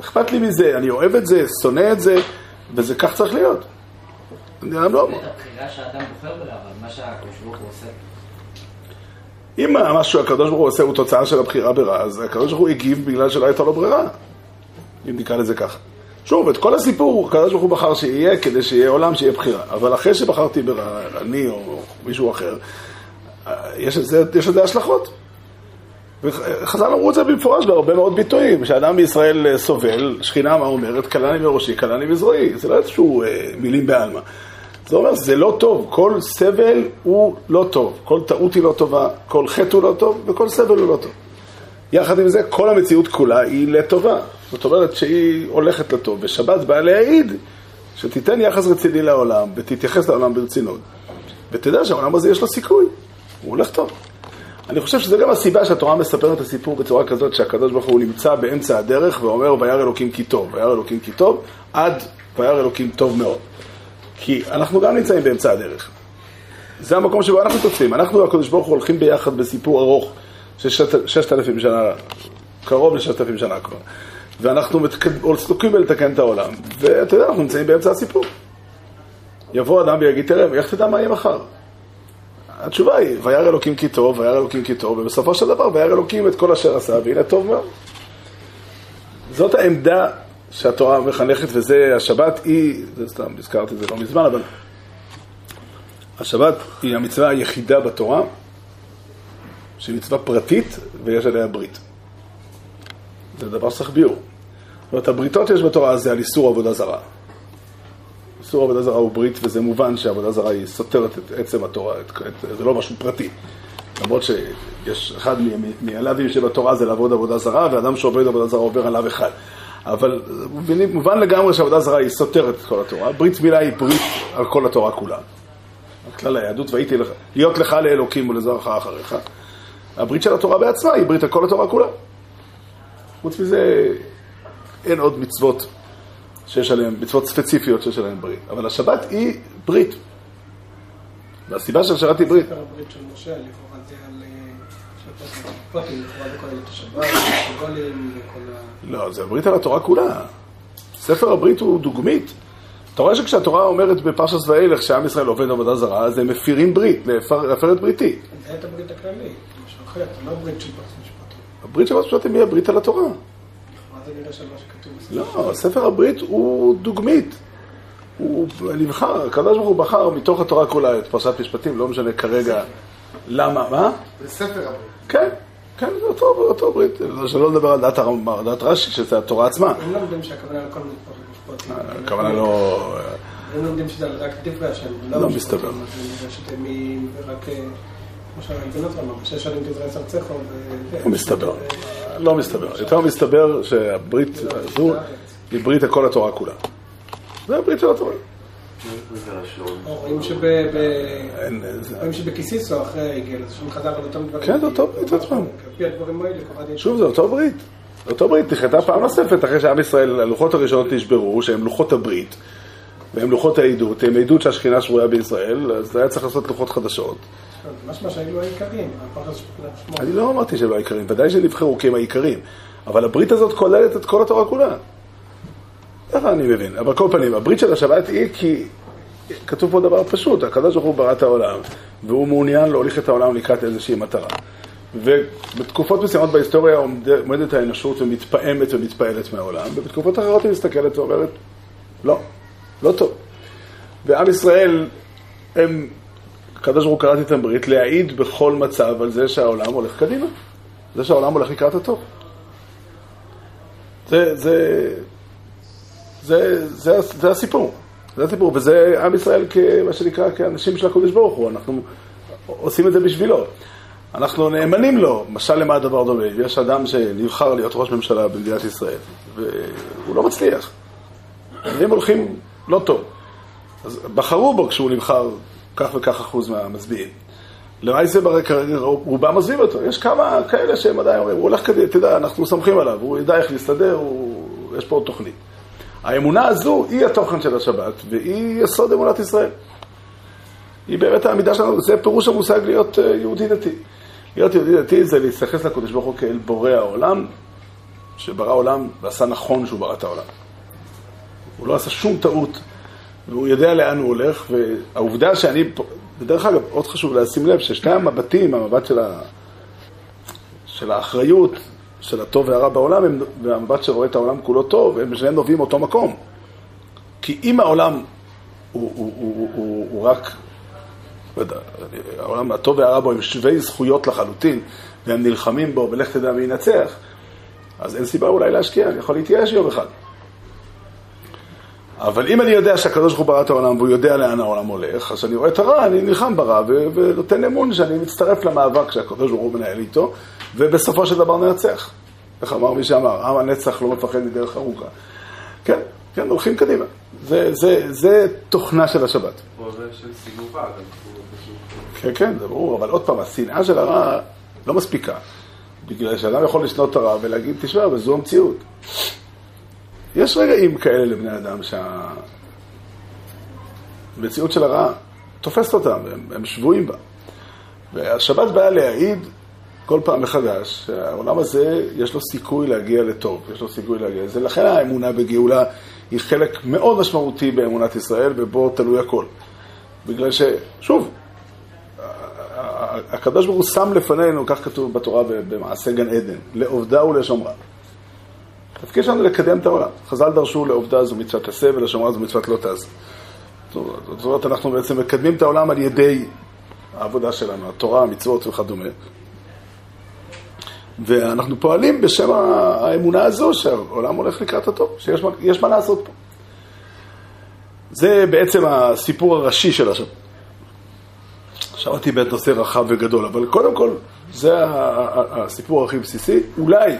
אכפת לי מזה, אני אוהב את זה, שונא את זה, וזה כך צריך להיות. אני לא... את הבחירה שהאדם בוחר בה, אבל מה שהקדוש ברוך הוא עושה. אם משהו הקדוש ברוך הוא עושה הוא תוצאה של הבחירה ברע, אז הקדוש ברוך הוא הגיב בגלל שלא הייתה לו ברירה, אם נקרא לזה ככה. שוב, את כל הסיפור, הקדוש ברוך הוא בחר שיהיה כדי שיהיה עולם, שיהיה בחירה. אבל אחרי שבחרתי ברע, אני או מישהו אחר, יש לזה, יש לזה השלכות. וחז"ל אמרו את זה במפורש בהרבה מאוד ביטויים. כשאדם בישראל סובל, שכינה מה אומרת? כלני מראשי, כלני מזרועי. זה לא איזשהו אה, מילים בעלמא. זה אומר, זה לא טוב. כל סבל הוא לא טוב. כל טעות היא לא טובה, כל חטא הוא לא טוב, וכל סבל הוא לא טוב. יחד עם זה, כל המציאות כולה היא לטובה. זאת אומרת שהיא הולכת לטוב. ושבת באה להעיד שתיתן יחס רציני לעולם, ותתייחס לעולם ברצינות. ותדע שהעולם הזה יש לו סיכוי. הוא הולך טוב. אני חושב שזה גם הסיבה שהתורה מספרת את הסיפור בצורה כזאת שהקדוש ברוך הוא נמצא באמצע הדרך ואומר וירא אלוקים כי טוב, וירא אלוקים כי טוב, עד וירא אלוקים טוב מאוד. כי אנחנו גם נמצאים באמצע הדרך. זה המקום שבו אנחנו תופסים. אנחנו והקדוש ברוך הוא הולכים ביחד בסיפור ארוך ששת אלפים שנה, קרוב לששת אלפים שנה כבר. ואנחנו עסוקים בלתקן את העולם. ואתה יודע, אנחנו נמצאים באמצע הסיפור. יבוא אדם ויגיד, תראה, איך תדע מה יהיה מחר? התשובה היא, וירא אלוקים כי טוב, וירא אלוקים כי טוב, ובסופו של דבר, וירא אלוקים את כל אשר עשה, והנה טוב מאוד. זאת העמדה שהתורה מחנכת, וזה, השבת היא, זה סתם, הזכרתי את זה לא מזמן, אבל השבת היא המצווה היחידה בתורה, שהיא מצווה פרטית, ויש עליה ברית. זה דבר שצריך ביור. זאת אומרת, הבריתות שיש בתורה זה על איסור עבודה זרה. איסור עבודה זרה הוא ברית, וזה מובן שעבודה זרה היא סותרת את עצם התורה, את, את, זה לא משהו פרטי. למרות שיש אחד מהלאווים שבתורה זה לעבוד עבודה זרה, ואדם שעובד עבודה זרה עובר עליו אחד. אבל מובן, לגמרי שעבודה זרה היא סותרת את כל התורה. ברית מילה היא ברית על כל התורה כולה. כלל היהדות, והייתי לך, להיות לך לאלוקים ולזרעך אחריך. הברית של התורה בעצמה היא ברית על כל התורה כולה. חוץ מזה, אין עוד מצוות שיש עליהן, מצוות ספציפיות שיש עליהן ברית. אבל השבת היא ברית. והסיבה שהשבת היא ברית. ספר הברית של משה, לכאורה זה על... השבת, הסימבולים, כל ה... לא, זה הברית על התורה כולה. ספר הברית הוא דוגמית. אתה רואה שכשהתורה אומרת בפרשת ואילך שעם ישראל עובד עבודה זרה, אז הם מפירים ברית, להפר את בריתי. זה את הברית הכללית, לא ברית של פרס משפטים. הברית של פרשת משפטים היא הברית על התורה. לא, ספר הברית הוא דוגמית. הוא נבחר, הקדוש ברוך הוא בחר מתוך התורה כולה את פרשת משפטים, לא משנה כרגע למה, מה? זה ספר הברית. כן, כן, זה אותו, אותו ברית. שלא לדבר על דעת הרמב"ם, דעת רש"י, שזה התורה עצמה. הם לא יודעים שהכוונה לכל מיני משפטים. הכוונה לא... הם לומדים שזה רק דברי השם. לא מסתבר. אז ארצך וזה. לא מסתבר. לא מסתבר. יותר מסתבר שהברית הזו היא ברית על כל התורה כולה. זה הברית של התורה. רואים שבקיסיסו אחרי הגיע לזה, שם חזר על אותם דברים. כן, זה אותו ברית קראתי... שוב, זה אותו ברית. אותו ברית. נחתה פעם נוספת אחרי שעם ישראל, הלוחות הראשונות נשברו, שהם לוחות הברית, והם לוחות העדות, הם עדות שהשכינה שבויה בישראל, אז היה צריך לעשות לוחות חדשות. משמע שהיו שמות. אני לא אמרתי שהם לא העיקריים, ודאי שנבחרו כי הם העיקריים. אבל הברית הזאת כוללת את כל התורה כולה. ככה אני מבין. אבל כל פנים, הברית של השבת היא כי כתוב פה דבר פשוט, הקדוש ברוך הוא ברא את העולם, והוא מעוניין להוליך את העולם לקראת איזושהי מטרה. ובתקופות מסוימות בהיסטוריה עומד- עומדת האנושות ומתפעמת ומתפעלת מהעולם, ובתקופות אחרות היא מסתכלת ואומרת, לא, לא טוב. ועם ישראל, הם, הקדוש ברוך הוא קראתי איתם ברית, להעיד בכל מצב על זה שהעולם הולך קדימה. זה שהעולם הולך לקראת הטוב. זה, זה, זה, זה, זה הסיפור. זה הסיפור, וזה עם ישראל כמה שנקרא, כאנשים של הקודש ברוך הוא, אנחנו עושים את זה בשבילו. אנחנו נאמנים לו, משל למה הדבר דומה. יש אדם שנבחר להיות ראש ממשלה במדינת ישראל, והוא לא מצליח. הם הולכים לא טוב. אז בחרו בו כשהוא נבחר כך וכך אחוז מהמצביעים. למעשה כרגע רובם עוזבים אותו. יש כמה כאלה שהם עדיין אומרים, הוא הולך קדימה, תדע, אנחנו סומכים עליו, הוא ידע איך להסתדר, הוא... יש פה עוד תוכנית. האמונה הזו היא התוכן של השבת, והיא יסוד אמונת ישראל. היא באמת העמידה שלנו, זה פירוש המושג להיות אה, יהודי דתי. להיות יהודי דתי זה להתייחס לקדוש ברוך הוא כאל בורא העולם, שברא עולם ועשה נכון שהוא ברא את העולם. הוא לא עשה שום טעות, והוא יודע לאן הוא הולך, והעובדה שאני, ודרך אגב, עוד חשוב לשים לב ששני המבטים, המבט של של האחריות, של הטוב והרע בעולם, הם, והמבט שרואה את העולם כולו טוב, הם שניהם נובעים מאותו מקום. כי אם העולם הוא, הוא, הוא, הוא, הוא רק, לא יודע, העולם הטוב והרע בו הם שווי זכויות לחלוטין, והם נלחמים בו, ולך תדע מי ינצח, אז אין סיבה אולי להשקיע, אני יכול להתייאש יום אחד. אבל אם אני יודע שהקדוש ברוך הוא ברא את העולם והוא יודע לאן העולם הולך, אז אני רואה את הרע, אני נלחם ברע ו- ונותן אמון שאני מצטרף למאבק שהקדוש ברוך הוא מנהל איתו, ובסופו של דבר ננצח. איך אמר מי שאמר, עם הנצח לא מפחד מדרך ארוכה. כן, כן, הולכים קדימה. זה, זה, זה תוכנה של השבת. פה זה של פשוט... כן, כן, זה ברור, אבל עוד פעם, השנאה של הרע לא מספיקה. בגלל שאדם יכול לשנות את הרע ולהגיד, תשמע, אבל זו המציאות. יש רגעים כאלה לבני אדם שהמציאות של הרע תופסת אותם, הם, הם שבויים בה. והשבת באה להעיד כל פעם מחדש שהעולם הזה, יש לו סיכוי להגיע לטוב, יש לו סיכוי להגיע לזה. לכן האמונה בגאולה היא חלק מאוד משמעותי באמונת ישראל, ובו תלוי הכל. בגלל ששוב, הקדוש ברוך הוא שם לפנינו, כך כתוב בתורה במעשה גן עדן, לעובדה ולשומרה. התפקיד שלנו לקדם את העולם. חז"ל דרשו לעובדה זו מצוות עשה ולשומרה זו מצוות לא תעשה. זאת אומרת, אנחנו בעצם מקדמים את העולם על ידי העבודה שלנו, התורה, המצוות וכדומה. ואנחנו פועלים בשם האמונה הזו שהעולם הולך לקראת הטוב, שיש מה, מה לעשות פה. זה בעצם הסיפור הראשי של השבת. שמעתי בית נושא רחב וגדול, אבל קודם כל, זה הסיפור הכי בסיסי. אולי,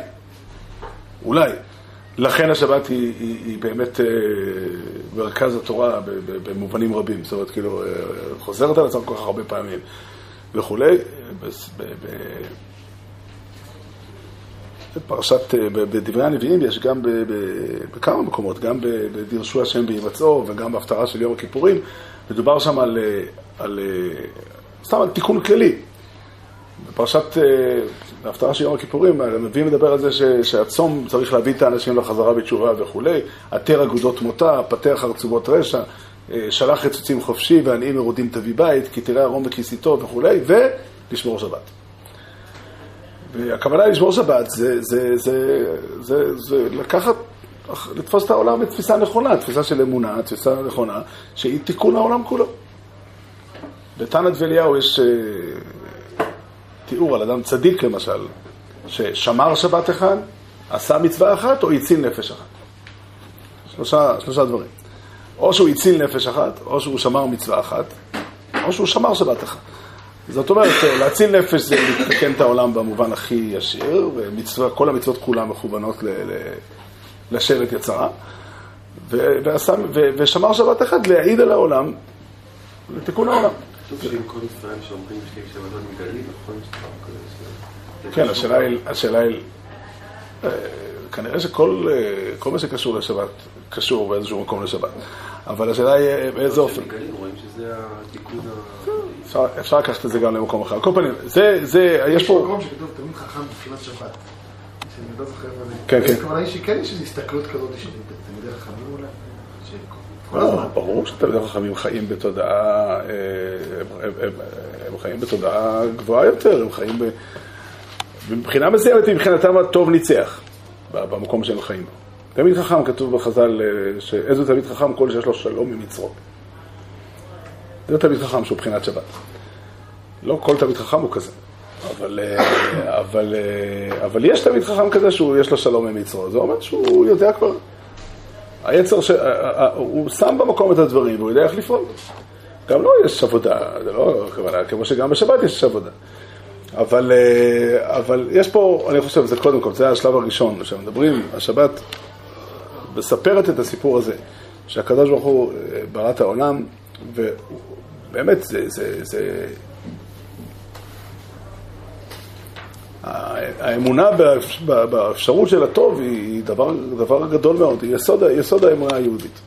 אולי, לכן השבת היא, היא, היא באמת אה, מרכז התורה במובנים רבים. זאת אומרת, כאילו, אה, חוזרת על עצמה כל כך הרבה פעמים וכולי. בפרשת, אה, בדברי הנביאים יש גם בכמה מקומות, גם בדרשו השם בהימצאו וגם בהפטרה של יום הכיפורים, מדובר שם על, על סתם על תיקון כללי. בפרשת ההפטרה של יום הכיפורים, הנביא מדבר על זה ש, שהצום צריך להביא את האנשים לחזרה בתשובה וכולי, עטר אגודות מותה, פתח ארצובות רשע, שלח חצוצים חופשי ועניים מרודים תביא בית, כי תראה ערום בכיסיתו וכולי, ולשמור שבת. והכוונה לשמור שבת זה, זה, זה, זה, זה לקחת, לתפוס את העולם בתפיסה נכונה, תפיסה של אמונה, תפיסה נכונה, שהיא תיקון העולם כולו. בתנת ואליהו יש uh, תיאור על אדם צדיק למשל, ששמר שבת אחד, עשה מצווה אחת או הציל נפש אחת. שלושה, שלושה דברים. או שהוא הציל נפש אחת, או שהוא שמר מצווה אחת, או שהוא שמר שבת אחת. זאת אומרת, להציל נפש זה לתקן את העולם במובן הכי ישיר, וכל המצוות כולן מכוונות ל, ל, לשבת יצרה, ו, ועשה, ו, ושמר שבת אחת להעיד על העולם, לתיקון העולם. כתוב שעם כל ישראל שאומרים שתי שבתות מגלים, נכון? כן, השאלה היא, השאלה היא, אה, כנראה שכל כל מה שקשור לשבת קשור באיזשהו מקום לשבת, אבל השאלה היא באיזה אופן. אפשר, לקחת את זה גם למקום אחר. על כל פנים, זה, זה, יש פה... יש מקום שכתוב תלמיד חכם בתחילת שבת. שאני לא זוכר. כן, כן. הכוונה היא שכן יש איזו הסתכלות כזאת של תלמידי חכמים אולי. כל לא, הזמן. ברור שתלמידי חכמים חיים בתודעה, אה, הם, חיים בתודעה גבוהה יותר, הם חיים ב... מבחינה מסוימת, מבחינתם הטוב ניצח במקום שהם חיים בו. תלמיד חכם, כתוב בחז"ל, אה, שאיזה תלמיד חכם כל שיש לו שלום ממצרות. זה תלמיד חכם שהוא בחינת שבת. לא כל תלמיד חכם הוא כזה, אבל, אה, אבל, אבל יש תלמיד חכם כזה שיש לו שלום ממצרו. זה אומר שהוא יודע כבר. היצר, ש... אה, הוא שם במקום את הדברים והוא יודע איך לפעול. גם לו יש עבודה, זה לא כוונה, כמו שגם בשבת יש עבודה. אבל, אבל יש פה, אני חושב, זה קודם כל, זה השלב הראשון, כשמדברים, השבת מספרת את הסיפור הזה, שהקדוש ברוך הוא ברא את העולם, ובאמת זה, זה, זה... האמונה באפשרות של הטוב היא דבר, דבר גדול מאוד, היא יסוד, יסוד האמונה היהודית.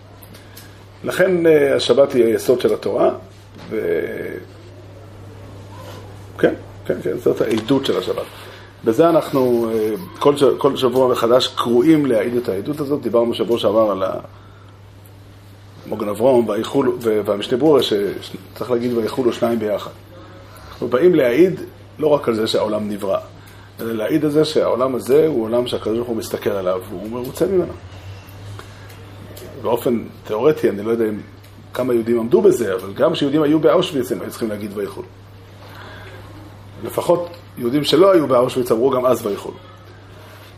לכן השבת היא היסוד של התורה, ו... כן, כן, כן, זאת העדות של השבת. בזה אנחנו כל, כל שבוע מחדש קרואים להעיד את העדות הזאת, דיברנו שבוע שעבר על ה... מוגן אברום והמשנה ברורה, שצריך להגיד ויחולו שניים ביחד. אנחנו באים להעיד לא רק על זה שהעולם נברא, אלא להעיד על זה שהעולם הזה הוא עולם שהקדוש ברוך הוא מסתכל עליו והוא מרוצה ממנו. באופן תיאורטי, אני לא יודע אם כמה יהודים עמדו בזה, אבל גם כשיהודים היו באושוויץ הם היו צריכים להגיד ויכול. לפחות יהודים שלא היו באושוויץ אמרו גם אז ויכול.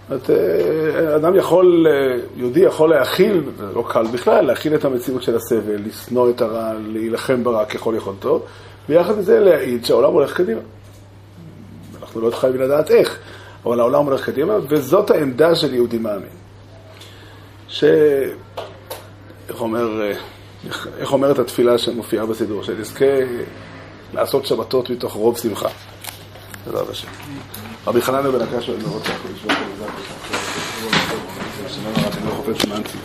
זאת אומרת, אה, אדם יכול, אה, יהודי יכול להכיל, זה לא קל בכלל, להכיל את המציאות של הסבל, לשנוא את הרע, להילחם ברע ככל יכולתו, ויחד עם זה להעיד שהעולם הולך קדימה. אנחנו לא חייבים לדעת איך, אבל העולם הולך קדימה, וזאת העמדה של יהודי מאמין. ש... איך אומר, אה, איך, איך אומרת התפילה שמופיעה בסידור? שנזכה לעשות שבתות מתוך רוב שמחה. בעזרת השם. רבי חנניה בן הקש, אני לא רוצה, נשמע את זה,